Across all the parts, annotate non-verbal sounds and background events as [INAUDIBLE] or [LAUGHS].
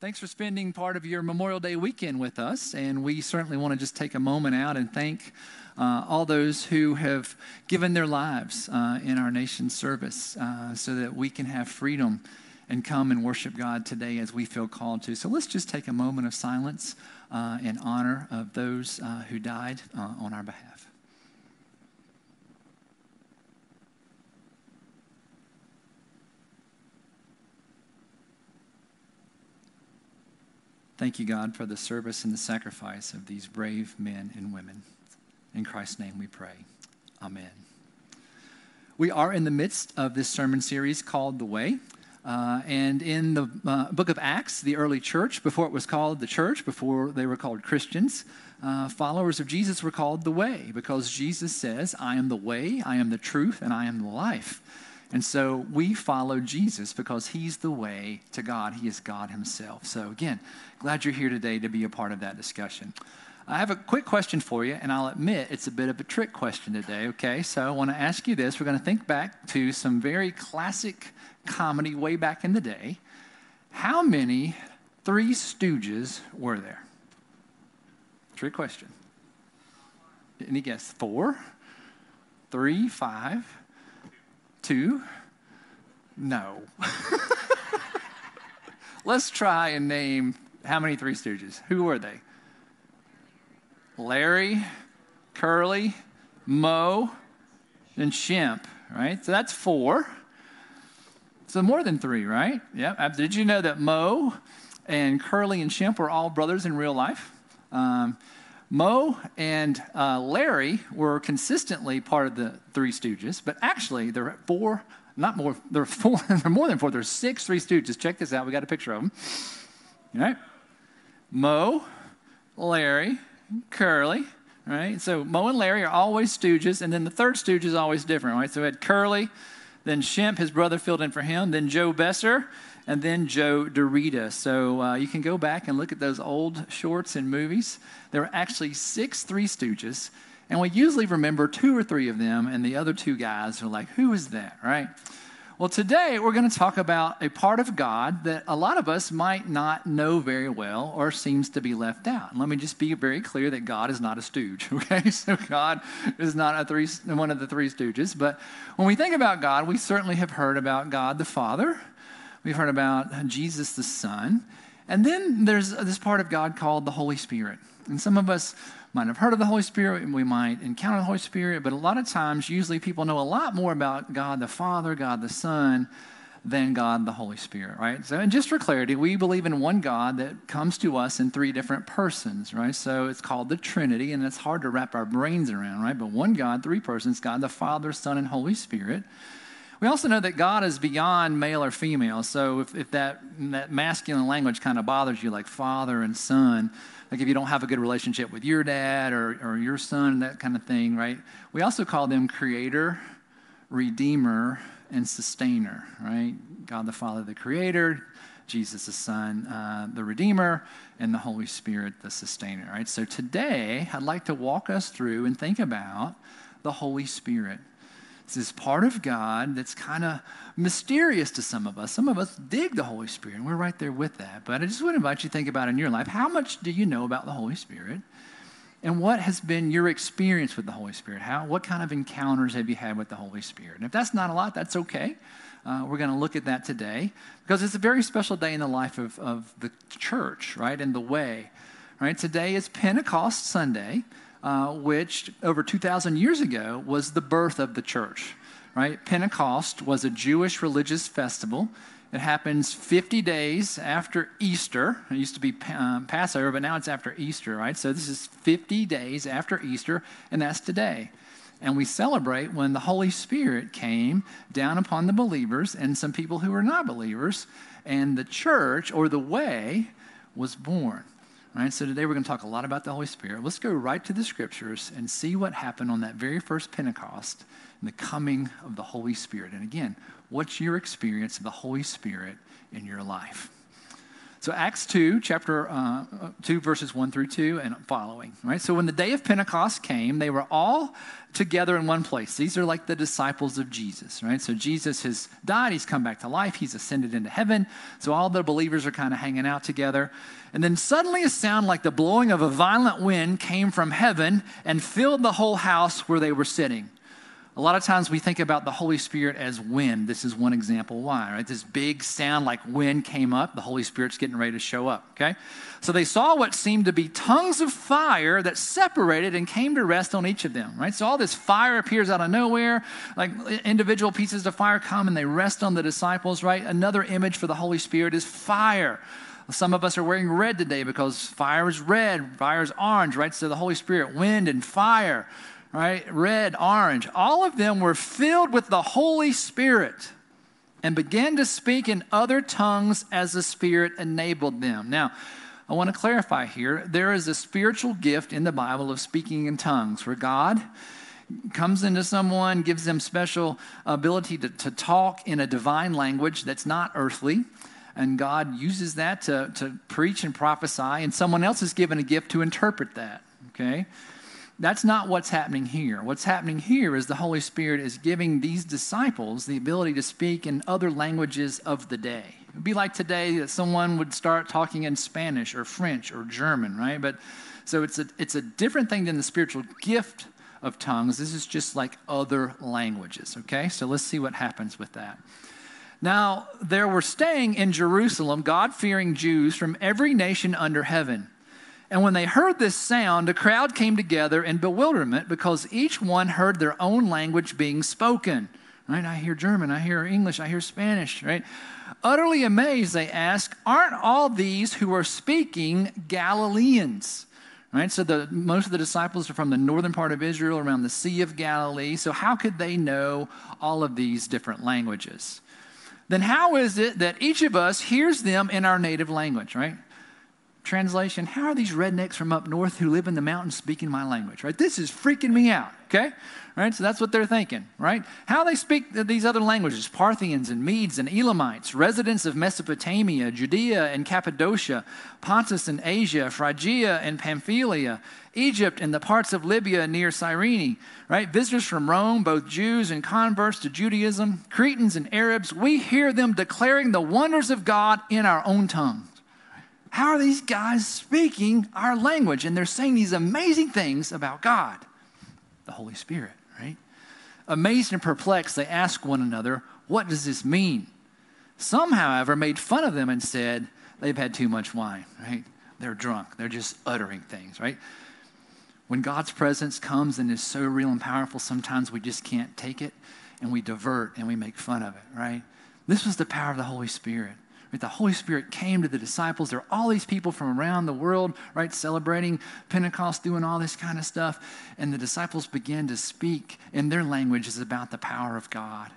Thanks for spending part of your Memorial Day weekend with us. And we certainly want to just take a moment out and thank uh, all those who have given their lives uh, in our nation's service uh, so that we can have freedom and come and worship God today as we feel called to. So let's just take a moment of silence uh, in honor of those uh, who died uh, on our behalf. Thank you, God, for the service and the sacrifice of these brave men and women. In Christ's name we pray. Amen. We are in the midst of this sermon series called The Way. Uh, and in the uh, book of Acts, the early church, before it was called the church, before they were called Christians, uh, followers of Jesus were called the way because Jesus says, I am the way, I am the truth, and I am the life. And so we follow Jesus because he's the way to God. He is God himself. So, again, glad you're here today to be a part of that discussion. I have a quick question for you, and I'll admit it's a bit of a trick question today, okay? So, I want to ask you this. We're going to think back to some very classic comedy way back in the day. How many Three Stooges were there? Trick question. Any guess? Four? Three? Five? Two? No. [LAUGHS] Let's try and name how many Three Stooges? Who were they? Larry, Curly, Moe, and Shemp, right? So that's four. So more than three, right? Yeah. Did you know that Moe and Curly and Shemp were all brothers in real life? Um, Moe and uh, Larry were consistently part of the Three Stooges, but actually there are four, not more, there are [LAUGHS] four, there are more than four, there's six Three Stooges. Check this out, we got a picture of them. All right? Moe, Larry, Curly, right? So Moe and Larry are always Stooges, and then the third Stooge is always different, right? So we had Curly, then Shemp, his brother, filled in for him, then Joe Besser, and then Joe DeRita. So uh, you can go back and look at those old shorts and movies. There were actually six Three Stooges, and we usually remember two or three of them, and the other two guys are like, who is that, right? Well, today we're going to talk about a part of God that a lot of us might not know very well or seems to be left out. Let me just be very clear that God is not a stooge, [LAUGHS] okay? So God is not a three, one of the three stooges. But when we think about God, we certainly have heard about God the Father, We've heard about Jesus the Son. And then there's this part of God called the Holy Spirit. And some of us might have heard of the Holy Spirit, we might encounter the Holy Spirit, but a lot of times, usually people know a lot more about God the Father, God the Son, than God the Holy Spirit, right? So, and just for clarity, we believe in one God that comes to us in three different persons, right? So it's called the Trinity, and it's hard to wrap our brains around, right? But one God, three persons God the Father, Son, and Holy Spirit. We also know that God is beyond male or female. So if, if that, that masculine language kind of bothers you, like father and son, like if you don't have a good relationship with your dad or, or your son, that kind of thing, right? We also call them creator, redeemer, and sustainer, right? God the Father, the creator, Jesus the Son, uh, the Redeemer, and the Holy Spirit, the sustainer, right? So today, I'd like to walk us through and think about the Holy Spirit. It's this part of God that's kind of mysterious to some of us. Some of us dig the Holy Spirit, and we're right there with that. But I just want to invite you to think about in your life how much do you know about the Holy Spirit? And what has been your experience with the Holy Spirit? How, what kind of encounters have you had with the Holy Spirit? And if that's not a lot, that's okay. Uh, we're going to look at that today because it's a very special day in the life of, of the church, right? And the way. Right? Today is Pentecost Sunday uh, which over 2,000 years ago was the birth of the church. Right? Pentecost was a Jewish religious festival. It happens 50 days after Easter. It used to be um, Passover, but now it's after Easter, right? So this is 50 days after Easter, and that's today. And we celebrate when the Holy Spirit came down upon the believers and some people who were not believers, and the church or the way was born. Right, so today we're going to talk a lot about the Holy Spirit. Let's go right to the scriptures and see what happened on that very first Pentecost and the coming of the Holy Spirit. And again, what's your experience of the Holy Spirit in your life? So Acts 2, chapter uh, 2, verses 1 through 2 and following, right? So when the day of Pentecost came, they were all together in one place. These are like the disciples of Jesus, right? So Jesus has died, he's come back to life, he's ascended into heaven. So all the believers are kind of hanging out together. And then suddenly a sound like the blowing of a violent wind came from heaven and filled the whole house where they were sitting. A lot of times we think about the Holy Spirit as wind. This is one example why, right? This big sound like wind came up. The Holy Spirit's getting ready to show up, okay? So they saw what seemed to be tongues of fire that separated and came to rest on each of them, right? So all this fire appears out of nowhere. Like individual pieces of fire come and they rest on the disciples, right? Another image for the Holy Spirit is fire. Some of us are wearing red today because fire is red, fire is orange, right? So the Holy Spirit, wind and fire right? Red, orange. All of them were filled with the Holy Spirit and began to speak in other tongues as the Spirit enabled them. Now, I want to clarify here there is a spiritual gift in the Bible of speaking in tongues where God comes into someone, gives them special ability to, to talk in a divine language that's not earthly. And God uses that to, to preach and prophesy, and someone else is given a gift to interpret that. Okay? That's not what's happening here. What's happening here is the Holy Spirit is giving these disciples the ability to speak in other languages of the day. It would be like today that someone would start talking in Spanish or French or German, right? But so it's a, it's a different thing than the spiritual gift of tongues. This is just like other languages, okay? So let's see what happens with that. Now, there were staying in Jerusalem God fearing Jews from every nation under heaven. And when they heard this sound, a crowd came together in bewilderment because each one heard their own language being spoken. Right? I hear German, I hear English, I hear Spanish, right? Utterly amazed, they ask, Aren't all these who are speaking Galileans? Right? So the, most of the disciples are from the northern part of Israel, around the Sea of Galilee. So how could they know all of these different languages? Then how is it that each of us hears them in our native language, right? Translation, how are these rednecks from up north who live in the mountains speaking my language, right? This is freaking me out, okay? Right? So that's what they're thinking, right? How they speak these other languages Parthians and Medes and Elamites, residents of Mesopotamia, Judea and Cappadocia, Pontus and Asia, Phrygia and Pamphylia, Egypt and the parts of Libya near Cyrene, right? Visitors from Rome, both Jews and converts to Judaism, Cretans and Arabs, we hear them declaring the wonders of God in our own tongue. How are these guys speaking our language? And they're saying these amazing things about God, the Holy Spirit, right? Amazed and perplexed, they ask one another, What does this mean? Some, however, made fun of them and said, They've had too much wine, right? They're drunk. They're just uttering things, right? When God's presence comes and is so real and powerful, sometimes we just can't take it and we divert and we make fun of it, right? This was the power of the Holy Spirit. Right? The Holy Spirit came to the disciples. There are all these people from around the world, right, celebrating Pentecost, doing all this kind of stuff. And the disciples began to speak in their languages about the power of God.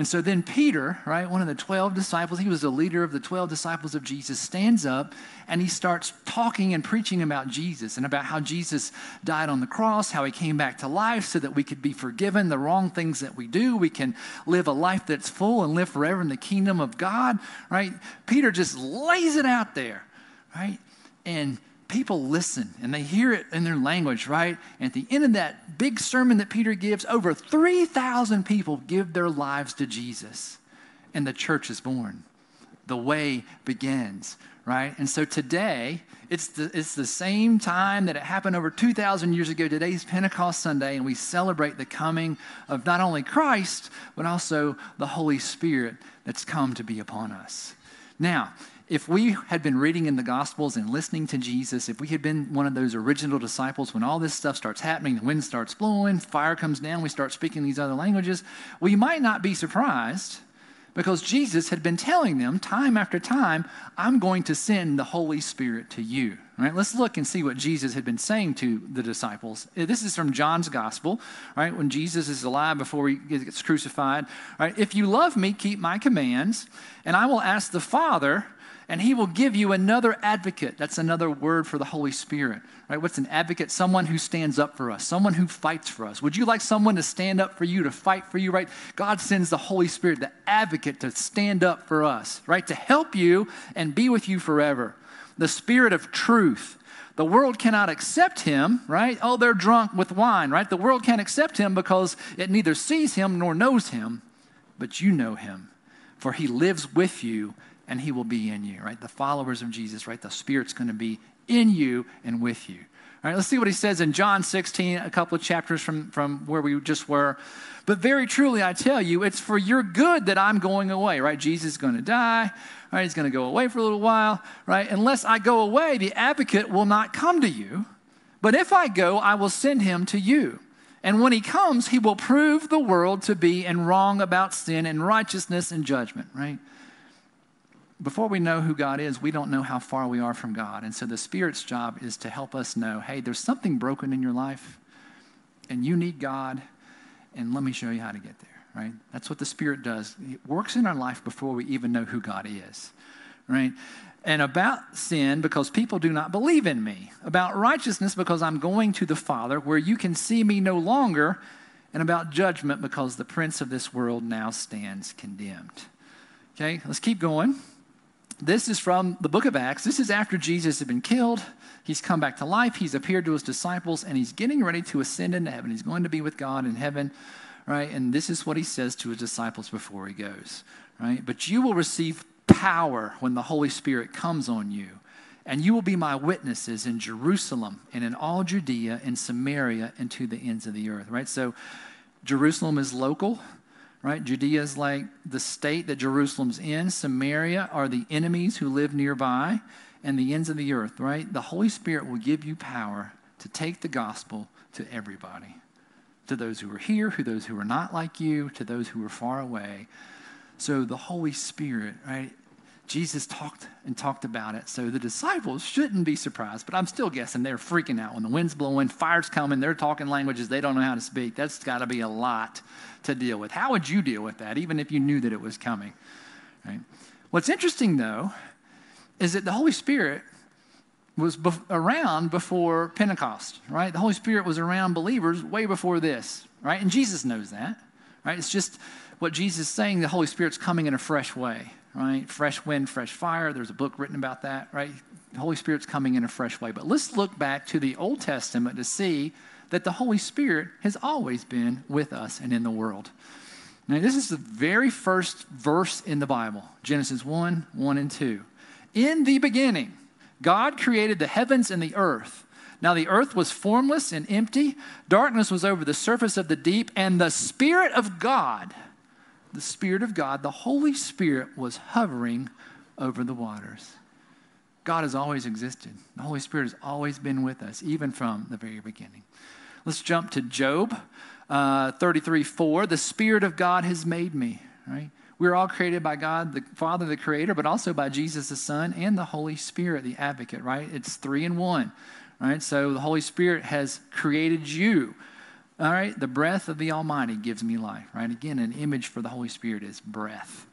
And so then Peter, right, one of the 12 disciples, he was the leader of the 12 disciples of Jesus, stands up and he starts talking and preaching about Jesus and about how Jesus died on the cross, how he came back to life so that we could be forgiven the wrong things that we do. We can live a life that's full and live forever in the kingdom of God, right? Peter just lays it out there, right? And people listen and they hear it in their language, right? And at the end of that big sermon that Peter gives, over 3,000 people give their lives to Jesus, and the church is born. The way begins, right? And so today, it's the, it's the same time that it happened over 2,000 years ago. Today's Pentecost Sunday, and we celebrate the coming of not only Christ, but also the Holy Spirit that's come to be upon us. Now, if we had been reading in the Gospels and listening to Jesus, if we had been one of those original disciples when all this stuff starts happening, the wind starts blowing, fire comes down, we start speaking these other languages, we might not be surprised because Jesus had been telling them time after time, I'm going to send the Holy Spirit to you. Right, let's look and see what Jesus had been saying to the disciples. Uh, this is from John's Gospel, right? When Jesus is alive before he gets crucified. Right? If you love me, keep my commands, and I will ask the Father and he will give you another advocate. That's another word for the Holy Spirit, right? What's an advocate? Someone who stands up for us, someone who fights for us. Would you like someone to stand up for you, to fight for you, right? God sends the Holy Spirit, the advocate, to stand up for us, right? To help you and be with you forever. The Spirit of truth. The world cannot accept him, right? Oh, they're drunk with wine, right? The world can't accept him because it neither sees him nor knows him, but you know him, for he lives with you and he will be in you, right? The followers of Jesus, right? The Spirit's going to be in you and with you. All right, let's see what he says in John 16, a couple of chapters from, from where we just were. But very truly, I tell you, it's for your good that I'm going away, right? Jesus is going to die, right? He's going to go away for a little while, right? Unless I go away, the advocate will not come to you. But if I go, I will send him to you. And when he comes, he will prove the world to be in wrong about sin and righteousness and judgment, right? Before we know who God is, we don't know how far we are from God. And so the Spirit's job is to help us know hey, there's something broken in your life, and you need God, and let me show you how to get there, right? That's what the Spirit does. It works in our life before we even know who God is, right? And about sin, because people do not believe in me. About righteousness, because I'm going to the Father where you can see me no longer. And about judgment, because the prince of this world now stands condemned. Okay, let's keep going. This is from the book of Acts. This is after Jesus had been killed. He's come back to life. He's appeared to his disciples, and he's getting ready to ascend into heaven. He's going to be with God in heaven, right? And this is what he says to his disciples before he goes, right? But you will receive power when the Holy Spirit comes on you, and you will be my witnesses in Jerusalem and in all Judea and Samaria and to the ends of the earth, right? So Jerusalem is local right? Judea is like the state that Jerusalem's in. Samaria are the enemies who live nearby, and the ends of the earth, right? The Holy Spirit will give you power to take the gospel to everybody, to those who are here, to those who are not like you, to those who are far away. So the Holy Spirit, right? Jesus talked and talked about it. So the disciples shouldn't be surprised, but I'm still guessing they're freaking out when the wind's blowing, fire's coming, they're talking languages they don't know how to speak. That's got to be a lot to deal with. How would you deal with that, even if you knew that it was coming? Right? What's interesting, though, is that the Holy Spirit was be- around before Pentecost, right? The Holy Spirit was around believers way before this, right? And Jesus knows that, right? It's just what Jesus is saying the Holy Spirit's coming in a fresh way right? Fresh wind, fresh fire. There's a book written about that, right? The Holy Spirit's coming in a fresh way. But let's look back to the Old Testament to see that the Holy Spirit has always been with us and in the world. Now, this is the very first verse in the Bible Genesis 1 1 and 2. In the beginning, God created the heavens and the earth. Now the earth was formless and empty, darkness was over the surface of the deep, and the Spirit of God the Spirit of God, the Holy Spirit was hovering over the waters. God has always existed. The Holy Spirit has always been with us, even from the very beginning. Let's jump to Job uh, 33 4. The Spirit of God has made me, right? We're all created by God, the Father, the Creator, but also by Jesus, the Son, and the Holy Spirit, the advocate, right? It's three in one, right? So the Holy Spirit has created you. All right, the breath of the Almighty gives me life, right? Again, an image for the Holy Spirit is breath.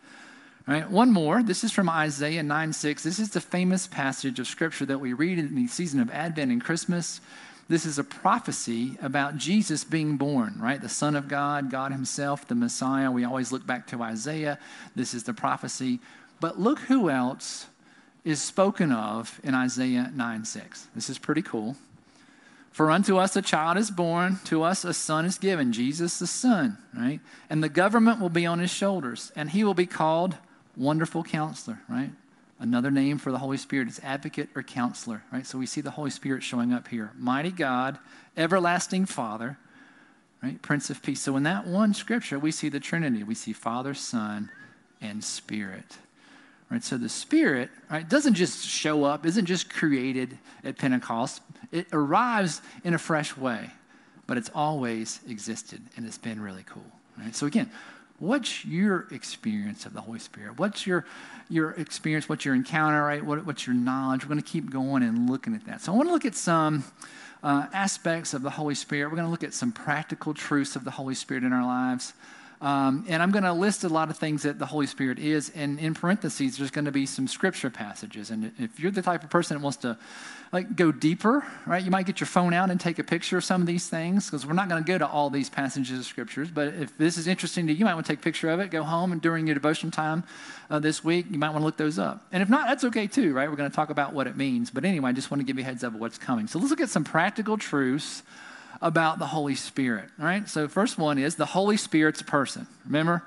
All right, one more. This is from Isaiah 9 6. This is the famous passage of Scripture that we read in the season of Advent and Christmas. This is a prophecy about Jesus being born, right? The Son of God, God Himself, the Messiah. We always look back to Isaiah. This is the prophecy. But look who else is spoken of in Isaiah 9 6. This is pretty cool. For unto us a child is born, to us a son is given, Jesus the Son, right? And the government will be on his shoulders, and he will be called Wonderful Counselor, right? Another name for the Holy Spirit is advocate or counselor, right? So we see the Holy Spirit showing up here. Mighty God, everlasting Father, right? Prince of Peace. So in that one scripture, we see the Trinity. We see Father, Son, and Spirit. Right? So the Spirit right, doesn't just show up, isn't just created at Pentecost. It arrives in a fresh way, but it's always existed, and it's been really cool. Right? So again, what's your experience of the Holy Spirit? What's your your experience? What's your encounter? Right? What, what's your knowledge? We're going to keep going and looking at that. So I want to look at some uh, aspects of the Holy Spirit. We're going to look at some practical truths of the Holy Spirit in our lives. Um, and I'm going to list a lot of things that the Holy Spirit is. And in parentheses, there's going to be some scripture passages. And if you're the type of person that wants to like go deeper, right, you might get your phone out and take a picture of some of these things because we're not going to go to all these passages of scriptures. But if this is interesting to you, you might want to take a picture of it, go home, and during your devotion time uh, this week, you might want to look those up. And if not, that's okay too, right? We're going to talk about what it means. But anyway, I just want to give you a heads up of what's coming. So let's look at some practical truths about the Holy Spirit. right? So first one is the Holy Spirit's person. Remember,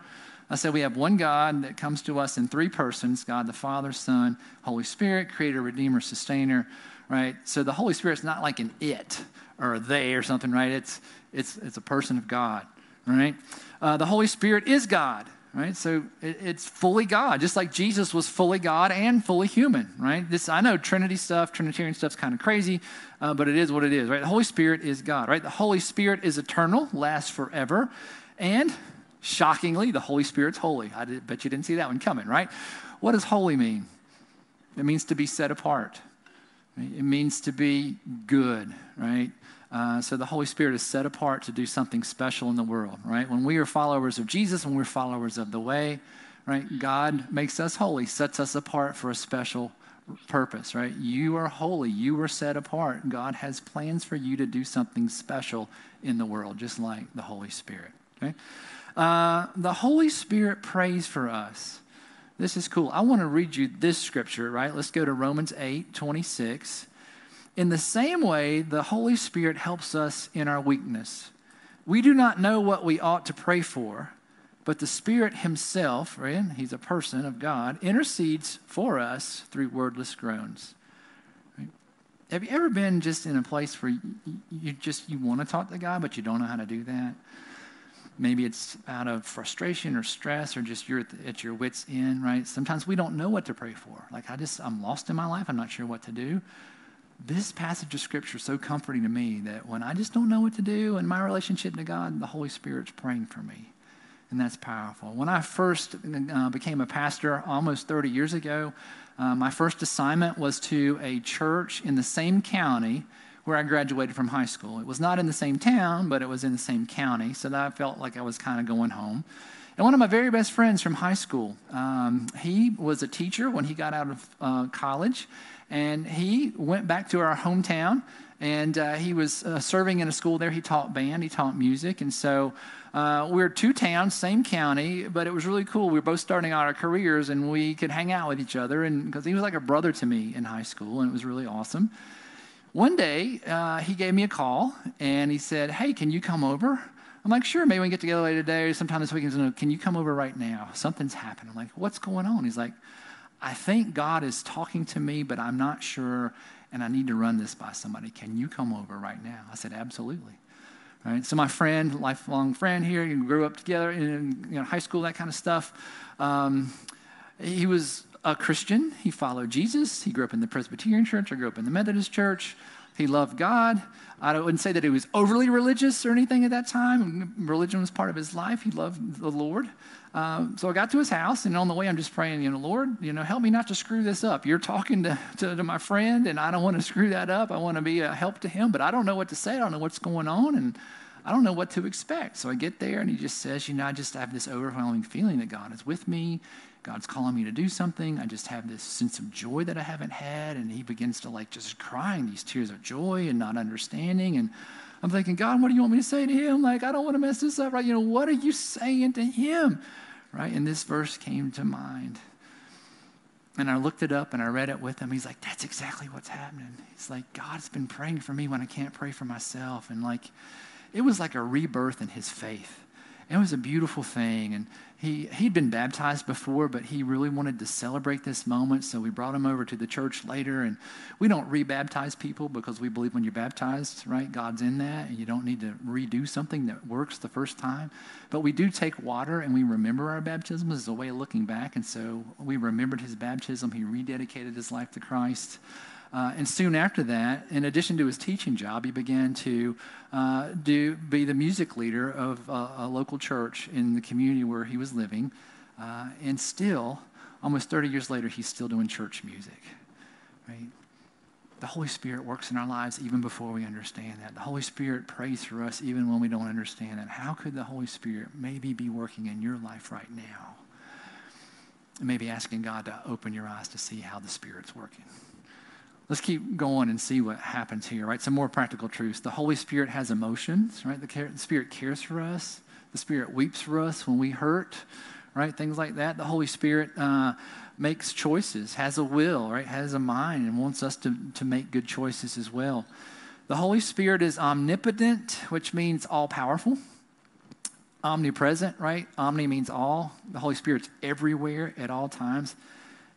I said we have one God that comes to us in three persons: God the Father, Son, Holy Spirit, Creator, Redeemer, Sustainer. Right. So the Holy Spirit's not like an it or a they or something. Right. It's it's it's a person of God. Right. Uh, the Holy Spirit is God right? So it, it's fully God, just like Jesus was fully God and fully human, right? This I know Trinity stuff, Trinitarian stuff's kind of crazy, uh, but it is what it is, right? The Holy Spirit is God, right? The Holy Spirit is eternal, lasts forever, and shockingly, the Holy Spirit's holy. I did, bet you didn't see that one coming, right? What does holy mean? It means to be set apart. It means to be good, right? Uh, so the Holy Spirit is set apart to do something special in the world, right? When we are followers of Jesus, when we're followers of the way, right? God makes us holy, sets us apart for a special purpose, right? You are holy. You are set apart. God has plans for you to do something special in the world, just like the Holy Spirit, okay? Uh, the Holy Spirit prays for us. This is cool. I want to read you this scripture, right? Let's go to Romans 8 26. In the same way, the Holy Spirit helps us in our weakness. We do not know what we ought to pray for, but the Spirit Himself, right, He's a person of God, intercedes for us through wordless groans. Right? Have you ever been just in a place where you, just you want to talk to God, but you don't know how to do that? Maybe it's out of frustration or stress or just you're at your wits' end, right? Sometimes we don't know what to pray for. Like I just I'm lost in my life. I'm not sure what to do this passage of scripture is so comforting to me that when I just don't know what to do in my relationship to God, the Holy Spirit's praying for me. And that's powerful. When I first uh, became a pastor almost 30 years ago, uh, my first assignment was to a church in the same county where I graduated from high school. It was not in the same town, but it was in the same county, so that I felt like I was kind of going home. And one of my very best friends from high school, um, he was a teacher when he got out of uh, college, and he went back to our hometown and uh, he was uh, serving in a school there. He taught band, he taught music, and so uh, we are two towns, same county, but it was really cool. We were both starting out our careers, and we could hang out with each other, and because he was like a brother to me in high school, and it was really awesome. One day, uh, he gave me a call, and he said, "Hey, can you come over?" I'm like, "Sure, maybe we can get together later today, or sometime this weekend." Can you come over right now? Something's happened. I'm like, "What's going on?" He's like I think God is talking to me, but I'm not sure, and I need to run this by somebody. Can you come over right now? I said, Absolutely. Right. So my friend, lifelong friend here, we grew up together in you know, high school, that kind of stuff. Um, he was a Christian. He followed Jesus. He grew up in the Presbyterian church. I grew up in the Methodist church. He loved God. I wouldn't say that he was overly religious or anything at that time. Religion was part of his life. He loved the Lord. Um, so I got to his house, and on the way, I'm just praying, you know, Lord, you know, help me not to screw this up. You're talking to, to, to my friend, and I don't want to screw that up. I want to be a help to him, but I don't know what to say. I don't know what's going on, and I don't know what to expect. So I get there, and he just says, you know, I just have this overwhelming feeling that God is with me. God's calling me to do something. I just have this sense of joy that I haven't had. And he begins to like just crying these tears of joy and not understanding. And I'm thinking, God, what do you want me to say to him? Like, I don't want to mess this up, right? You know, what are you saying to him? Right? And this verse came to mind. And I looked it up and I read it with him. He's like, that's exactly what's happening. He's like, God's been praying for me when I can't pray for myself. And like, it was like a rebirth in his faith. It was a beautiful thing. And he, he'd been baptized before, but he really wanted to celebrate this moment. So we brought him over to the church later. And we don't rebaptize people because we believe when you're baptized, right, God's in that. And you don't need to redo something that works the first time. But we do take water and we remember our baptism as a way of looking back. And so we remembered his baptism. He rededicated his life to Christ. Uh, and soon after that, in addition to his teaching job, he began to uh, do, be the music leader of a, a, local church in the community where he was living. Uh, and still, almost 30 years later, he's still doing church music. Right? the Holy Spirit works in our lives even before we understand that. The Holy Spirit prays for us even when we don't understand that. How could the Holy Spirit maybe be working in your life right now? Maybe asking God to open your eyes to see how the Spirit's working. Let's keep going and see what happens here, right? Some more practical truths. The Holy Spirit has emotions, right? The, care, the Spirit cares for us. The Spirit weeps for us when we hurt, right? Things like that. The Holy Spirit uh, makes choices, has a will, right? Has a mind, and wants us to, to make good choices as well. The Holy Spirit is omnipotent, which means all powerful. Omnipresent, right? Omni means all. The Holy Spirit's everywhere at all times.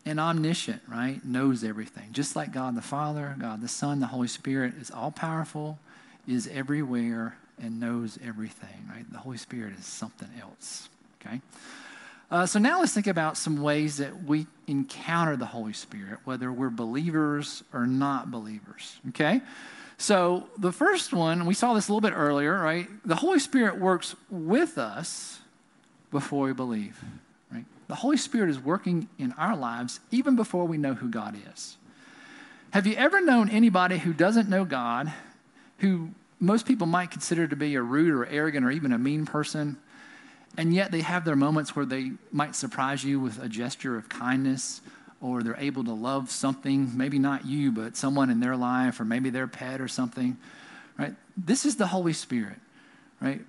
And omniscient, right? Knows everything. Just like God the Father, God the Son, the Holy Spirit is all powerful, is everywhere, and knows everything, right? The Holy Spirit is something else, okay? Uh, so now let's think about some ways that we encounter the Holy Spirit, whether we're believers or not believers. Okay? So the first one, we saw this a little bit earlier, right? The Holy Spirit works with us before we believe? The Holy Spirit is working in our lives even before we know who God is. Have you ever known anybody who doesn't know God, who most people might consider to be a rude or arrogant or even a mean person, and yet they have their moments where they might surprise you with a gesture of kindness or they're able to love something, maybe not you, but someone in their life or maybe their pet or something, right? This is the Holy Spirit, right?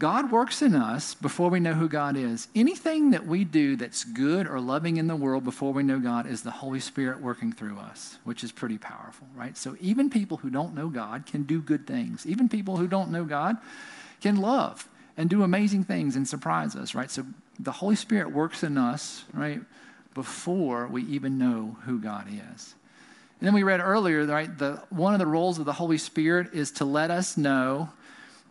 God works in us before we know who God is. Anything that we do that's good or loving in the world before we know God is the Holy Spirit working through us, which is pretty powerful, right? So even people who don't know God can do good things. Even people who don't know God can love and do amazing things and surprise us, right? So the Holy Spirit works in us, right, before we even know who God is. And then we read earlier, right, the, one of the roles of the Holy Spirit is to let us know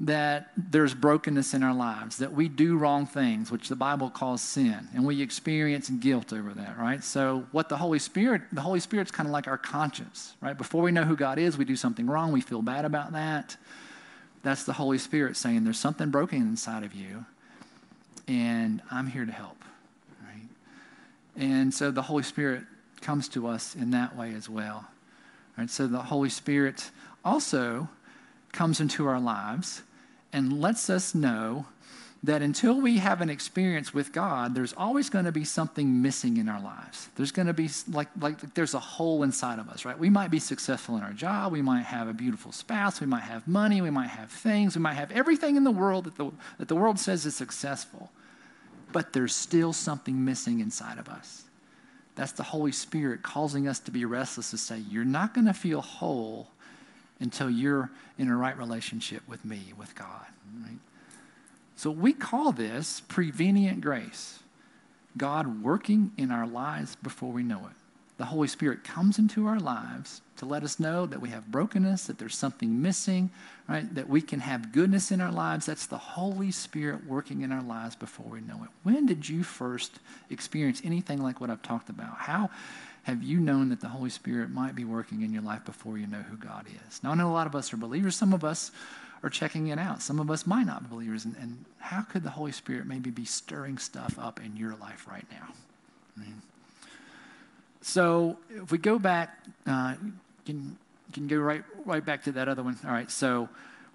that there's brokenness in our lives, that we do wrong things, which the Bible calls sin, and we experience guilt over that, right? So, what the Holy Spirit, the Holy Spirit's kind of like our conscience, right? Before we know who God is, we do something wrong, we feel bad about that. That's the Holy Spirit saying, There's something broken inside of you, and I'm here to help. Right? And so the Holy Spirit comes to us in that way as well. Right? So the Holy Spirit also comes into our lives and lets us know that until we have an experience with God, there's always going to be something missing in our lives. There's going to be like, like there's a hole inside of us, right? We might be successful in our job. We might have a beautiful spouse. We might have money. We might have things. We might have everything in the world that the, that the world says is successful. But there's still something missing inside of us. That's the Holy Spirit causing us to be restless to say, You're not going to feel whole until you're in a right relationship with me, with God. Right? So we call this prevenient grace. God working in our lives before we know it. The Holy Spirit comes into our lives to let us know that we have brokenness, that there's something missing, right? That we can have goodness in our lives. That's the Holy Spirit working in our lives before we know it. When did you first experience anything like what I've talked about? How have you known that the Holy Spirit might be working in your life before you know who God is? Now, I know a lot of us are believers. Some of us are checking it out. Some of us might not be believers. And, and how could the Holy Spirit maybe be stirring stuff up in your life right now? I mean, so if we go back, uh, can can go right right back to that other one. All right. So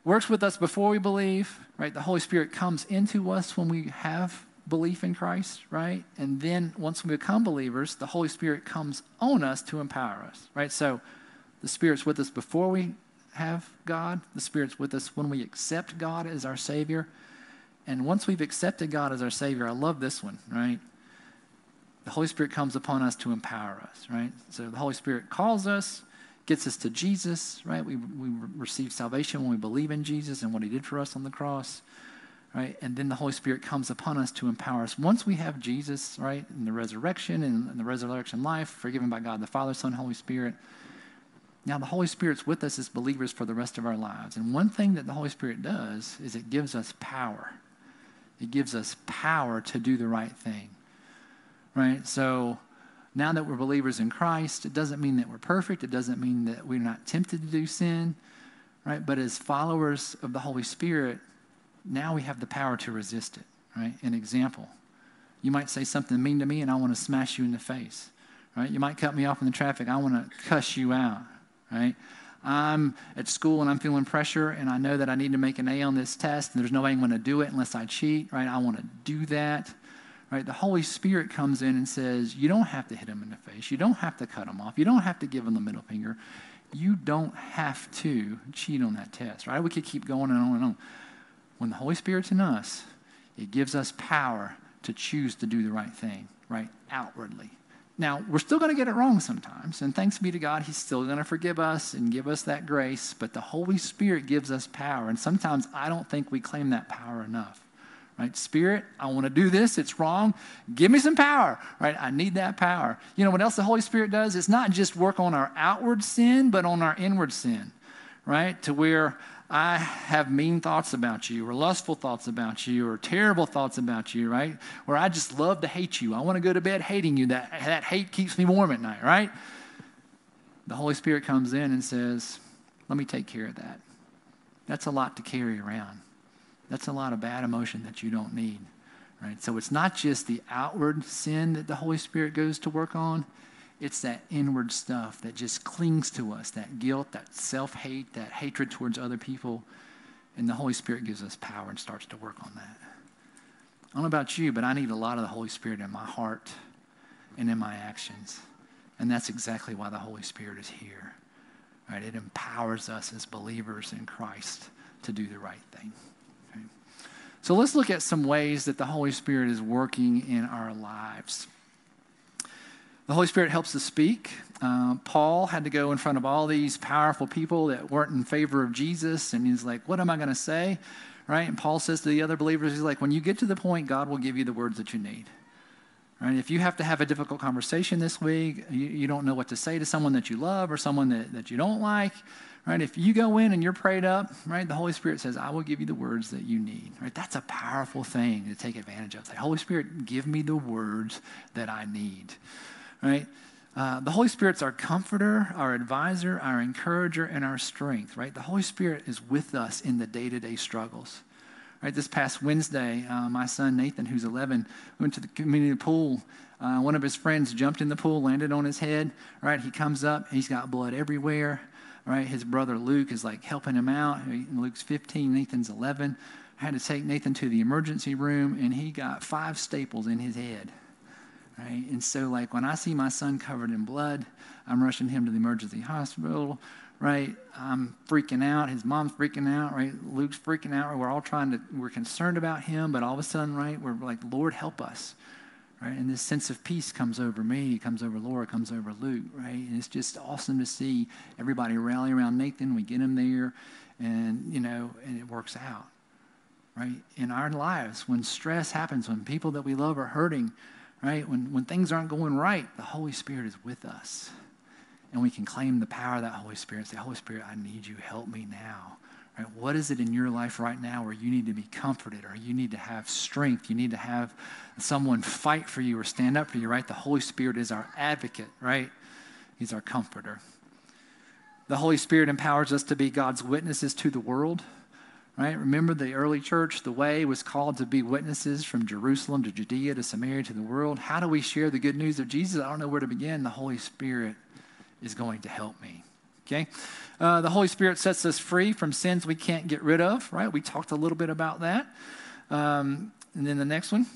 works with us before we believe. Right. The Holy Spirit comes into us when we have belief in Christ. Right. And then once we become believers, the Holy Spirit comes on us to empower us. Right. So the Spirit's with us before we have God. The Spirit's with us when we accept God as our Savior. And once we've accepted God as our Savior, I love this one, right? The Holy Spirit comes upon us to empower us, right? So the Holy Spirit calls us, gets us to Jesus, right? We, we receive salvation when we believe in Jesus and what He did for us on the cross, right? And then the Holy Spirit comes upon us to empower us. Once we have Jesus, right, in the resurrection and the resurrection life, forgiven by God the Father, Son, Holy Spirit, now, the Holy Spirit's with us as believers for the rest of our lives. And one thing that the Holy Spirit does is it gives us power. It gives us power to do the right thing. Right? So, now that we're believers in Christ, it doesn't mean that we're perfect. It doesn't mean that we're not tempted to do sin. Right? But as followers of the Holy Spirit, now we have the power to resist it. Right? An example. You might say something mean to me and I want to smash you in the face. Right? You might cut me off in the traffic. I want to cuss you out right? I'm at school and I'm feeling pressure and I know that I need to make an A on this test and there's no way I'm going to do it unless I cheat, right? I want to do that, right? The Holy Spirit comes in and says, You don't have to hit him in the face. You don't have to cut him off. You don't have to give him the middle finger. You don't have to cheat on that test, right? We could keep going and on and on. When the Holy Spirit's in us, it gives us power to choose to do the right thing, right? Outwardly. Now, we're still going to get it wrong sometimes, and thanks be to God, He's still going to forgive us and give us that grace, but the Holy Spirit gives us power, and sometimes I don't think we claim that power enough. Right? Spirit, I want to do this. It's wrong. Give me some power. Right? I need that power. You know what else the Holy Spirit does? It's not just work on our outward sin, but on our inward sin. Right? To where I have mean thoughts about you, or lustful thoughts about you, or terrible thoughts about you, right? Where I just love to hate you. I want to go to bed hating you. That, that hate keeps me warm at night, right? The Holy Spirit comes in and says, Let me take care of that. That's a lot to carry around. That's a lot of bad emotion that you don't need, right? So it's not just the outward sin that the Holy Spirit goes to work on, it's that inward stuff that just clings to us that guilt, that self hate, that hatred towards other people. And the Holy Spirit gives us power and starts to work on that. I don't know about you, but I need a lot of the Holy Spirit in my heart and in my actions. And that's exactly why the Holy Spirit is here. Right? It empowers us as believers in Christ to do the right thing. Okay? So let's look at some ways that the Holy Spirit is working in our lives. The Holy Spirit helps us speak. Uh, Paul had to go in front of all these powerful people that weren't in favor of Jesus, and he's like, What am I going to say? Right? And Paul says to the other believers, He's like, When you get to the point, God will give you the words that you need. Right? If you have to have a difficult conversation this week, you, you don't know what to say to someone that you love or someone that, that you don't like, right? If you go in and you're prayed up, right, the Holy Spirit says, I will give you the words that you need, right? That's a powerful thing to take advantage of. Say, Holy Spirit, give me the words that I need right? Uh, the Holy Spirit's our comforter, our advisor, our encourager, and our strength, right? The Holy Spirit is with us in the day to day struggles. Right, this past Wednesday, uh, my son Nathan, who's 11, went to the community pool. Uh, one of his friends jumped in the pool, landed on his head. Right, he comes up, he's got blood everywhere. Right, his brother Luke is like helping him out. Luke's 15, Nathan's 11. I had to take Nathan to the emergency room, and he got five staples in his head right? And so, like, when I see my son covered in blood, I'm rushing him to the emergency hospital, right? I'm freaking out. His mom's freaking out, right? Luke's freaking out. We're all trying to, we're concerned about him, but all of a sudden, right, we're like, Lord, help us, right? And this sense of peace comes over me, it comes over Laura, comes over Luke, right? And it's just awesome to see everybody rally around Nathan. We get him there, and, you know, and it works out, right? In our lives, when stress happens, when people that we love are hurting, right? When, when things aren't going right, the Holy Spirit is with us. And we can claim the power of that Holy Spirit and say, Holy Spirit, I need you. Help me now. Right? What is it in your life right now where you need to be comforted or you need to have strength? You need to have someone fight for you or stand up for you, right? The Holy Spirit is our advocate, right? He's our comforter. The Holy Spirit empowers us to be God's witnesses to the world right? Remember the early church, the way was called to be witnesses from Jerusalem to Judea to Samaria to the world. How do we share the good news of Jesus? I don't know where to begin. The Holy Spirit is going to help me. Okay? Uh, the Holy Spirit sets us free from sins we can't get rid of, right? We talked a little bit about that. Um, and then the next one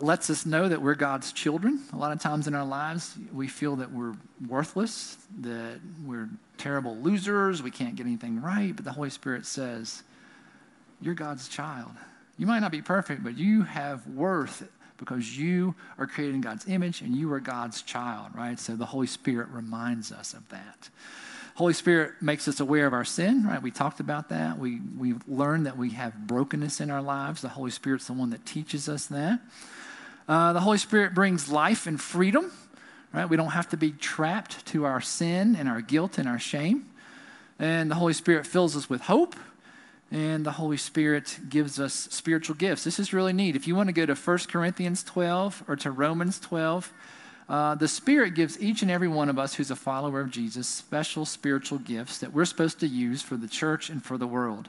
lets us know that we're God's children. A lot of times in our lives, we feel that we're worthless, that we're terrible losers, we can't get anything right. But the Holy Spirit says, you're God's child. You might not be perfect, but you have worth because you are created in God's image and you are God's child, right? So the Holy Spirit reminds us of that. Holy Spirit makes us aware of our sin, right? We talked about that. We, we learned that we have brokenness in our lives. The Holy Spirit's the one that teaches us that. Uh, the Holy Spirit brings life and freedom, right? We don't have to be trapped to our sin and our guilt and our shame. And the Holy Spirit fills us with hope, and the Holy Spirit gives us spiritual gifts. This is really neat. If you want to go to 1 Corinthians 12 or to Romans 12, uh, the Spirit gives each and every one of us who's a follower of Jesus special spiritual gifts that we're supposed to use for the church and for the world.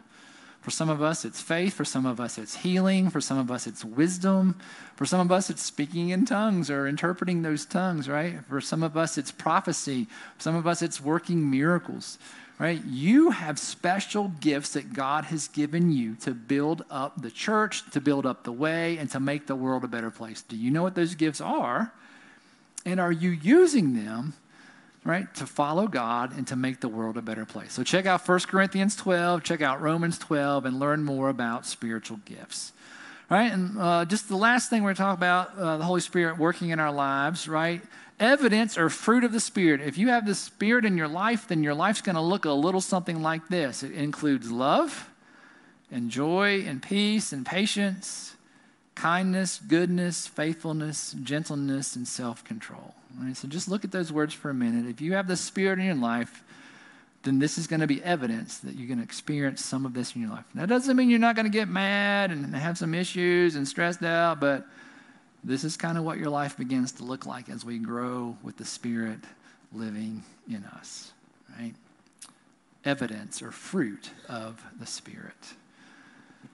For some of us, it's faith. For some of us, it's healing. For some of us, it's wisdom. For some of us, it's speaking in tongues or interpreting those tongues, right? For some of us, it's prophecy. For some of us, it's working miracles, right? You have special gifts that God has given you to build up the church, to build up the way, and to make the world a better place. Do you know what those gifts are? And are you using them right? To follow God and to make the world a better place. So check out 1 Corinthians 12, check out Romans 12, and learn more about spiritual gifts. Right? And uh, just the last thing we're talking about uh, the Holy Spirit working in our lives, right? Evidence or fruit of the Spirit. If you have the Spirit in your life, then your life's going to look a little something like this it includes love and joy and peace and patience, kindness, goodness, faithfulness, gentleness, and self control. Right? So just look at those words for a minute. If you have the Spirit in your life, then this is going to be evidence that you're going to experience some of this in your life. That doesn't mean you're not going to get mad and have some issues and stressed out, but this is kind of what your life begins to look like as we grow with the Spirit living in us, right? Evidence or fruit of the Spirit.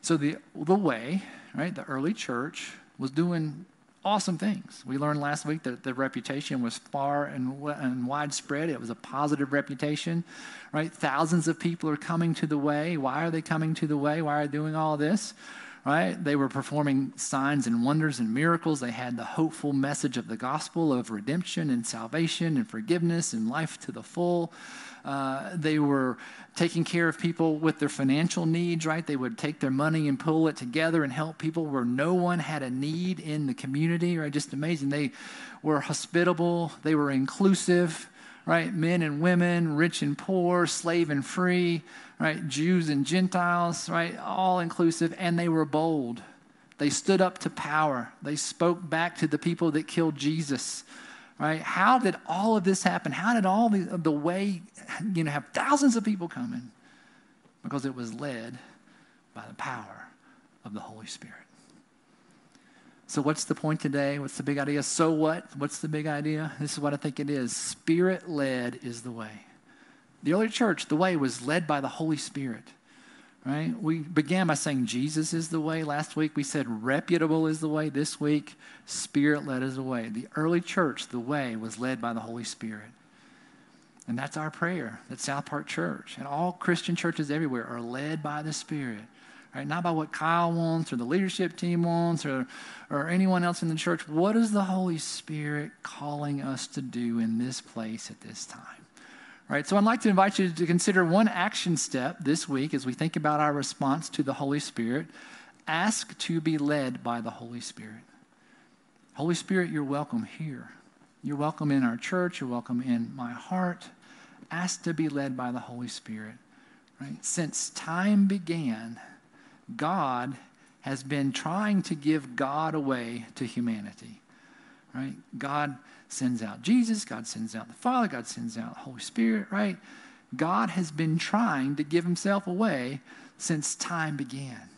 So the the way, right? The early church was doing awesome things. We learned last week that the reputation was far and, and widespread. It was a positive reputation, right? Thousands of people are coming to the way. Why are they coming to the way? Why are they doing all this? Right? They were performing signs and wonders and miracles. They had the hopeful message of the gospel of redemption and salvation and forgiveness and life to the full. Uh, they were taking care of people with their financial needs, right? They would take their money and pull it together and help people where no one had a need in the community, right? Just amazing. They were hospitable, they were inclusive, right? Men and women, rich and poor, slave and free, right? Jews and Gentiles, right? All inclusive, and they were bold. They stood up to power. They spoke back to the people that killed Jesus right? How did all of this happen? How did all the, the way, you know, have thousands of people coming? Because it was led by the power of the Holy Spirit. So, what's the point today? What's the big idea? So, what? What's the big idea? This is what I think it is Spirit led is the way. The early church, the way was led by the Holy Spirit right? We began by saying Jesus is the way. Last week we said reputable is the way. This week, Spirit led is the way. The early church, the way, was led by the Holy Spirit. And that's our prayer at SouthPark Church. And all Christian churches everywhere are led by the Spirit. Right? Not by what Kyle wants or the leadership team wants or, or anyone else in the church. What is the Holy Spirit calling us to do in this place at this time? Right, so I'd like to invite you to consider one action step this week as we think about our response to the Holy Spirit. Ask to be led by the Holy Spirit. Holy Spirit, you're welcome here. You're welcome in our church. You're welcome in my heart. Ask to be led by the Holy Spirit. Right? Since time began, God has been trying to give God away to humanity. Right? God sends out Jesus, God sends out the Father, God sends out the Holy Spirit, right? God has been trying to give himself away since time began.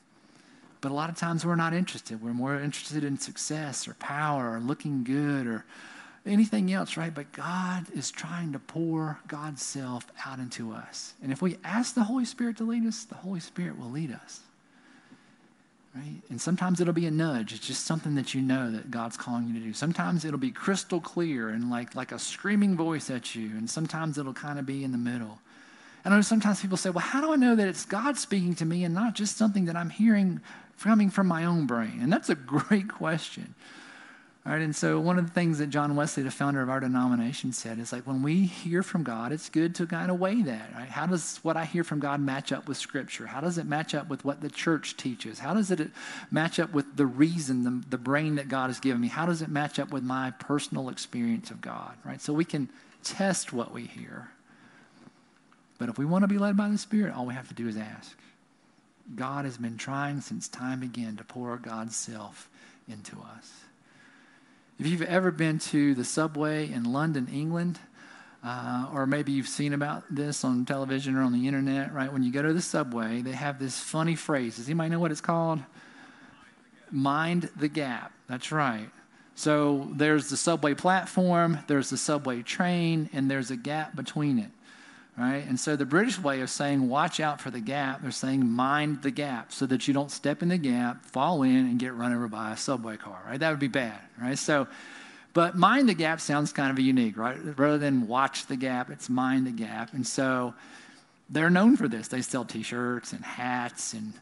But a lot of times we're not interested. We're more interested in success or power or looking good or anything else, right? But God is trying to pour God's self out into us. And if we ask the Holy Spirit to lead us, the Holy Spirit will lead us. Right? And sometimes it'll be a nudge. It's just something that you know that God's calling you to do. Sometimes it'll be crystal clear and like, like a screaming voice at you. And sometimes it'll kind of be in the middle. And I know sometimes people say, well, how do I know that it's God speaking to me and not just something that I'm hearing coming from my own brain? And that's a [LAUGHS] great question. All right, and so one of the things that John Wesley, the founder of our denomination, said is like when we hear from God, it's good to kind of weigh that. Right? How does what I hear from God match up with Scripture? How does it match up with what the church teaches? How does it uh, match up with the reason, the, the brain that God has given me? How does it match up with my personal experience of God? Right, so we can test what we hear. But if we want to be led by the Spirit, all we have to do is ask. God has been trying since time began to pour God's self into us. If you've ever been to the subway in London, England, uh, or maybe you've seen about this on television or on the internet, right? When you go to the subway, they have this funny phrase. Does anybody know what it's called? Mind the gap. That's right. So there's the subway platform, there's the subway train, and there's a gap between it. Right? And so the British way of saying watch out for the gap, they're saying mind the gap so that you don't step in the gap, fall in, and get run over by a subway car, right? That would be bad, right? So, but mind the gap sounds kind of unique, right? Rather than watch the gap, it's mind the gap. And so they're known for this. They sell t shirts and hats and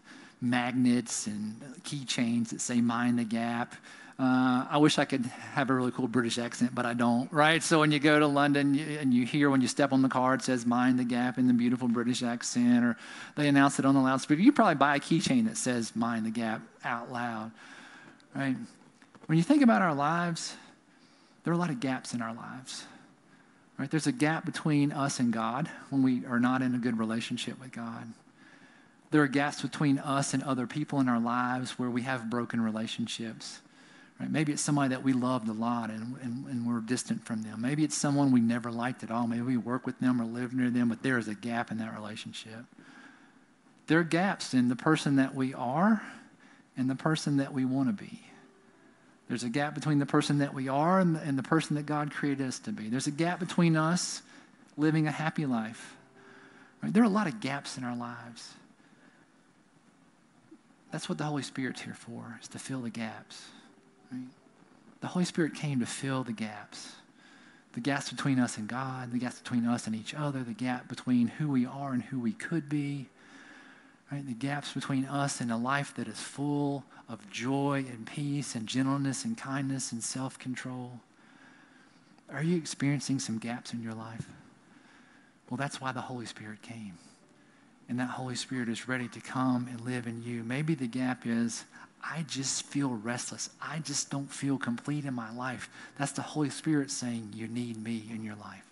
magnets and keychains that say mind the gap. Uh, I wish I could have a really cool British accent, but I don't, right? So when you go to London and you hear when you step on the car, it says mind the gap in the beautiful British accent, or they announce it on the loudspeaker. You probably buy a keychain that says mind the gap out loud, right? When you think about our lives, there are a lot of gaps in our lives. Right? There's a gap between us and God when we are not in a good relationship with God. There are gaps between us and other people in our lives where we have broken relationships. Right? Maybe it's somebody that we loved a lot and, and, and we're distant from them. Maybe it's someone we never liked at all. Maybe we work with them or live near them, but there is a gap in that relationship. There are gaps in the person that we are and the person that we want to be. There's a gap between the person that we are and the, and the person that God created us to be. There's a gap between us living a happy life. Right? There are a lot of gaps in our lives. That's what the Holy Spirit's here for, is to fill the gaps. Right? The Holy Spirit came to fill the gaps. The gaps between us and God, the gaps between us and each other, the gap between who we are and who we could be, right? the gaps between us and a life that is full of joy and peace and gentleness and kindness and self control. Are you experiencing some gaps in your life? Well, that's why the Holy Spirit came. And that Holy Spirit is ready to come and live in you. Maybe the gap is I just feel restless. I just don't feel complete in my life. That's the Holy Spirit saying, You need me in your life.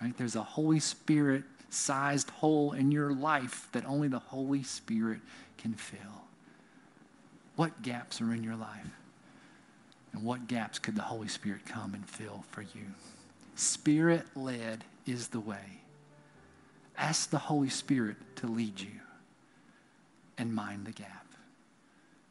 Right? There's a Holy Spirit sized hole in your life that only the Holy Spirit can fill. What gaps are in your life? And what gaps could the Holy Spirit come and fill for you? Spirit led is the way. Ask the Holy Spirit to lead you and mind the gap.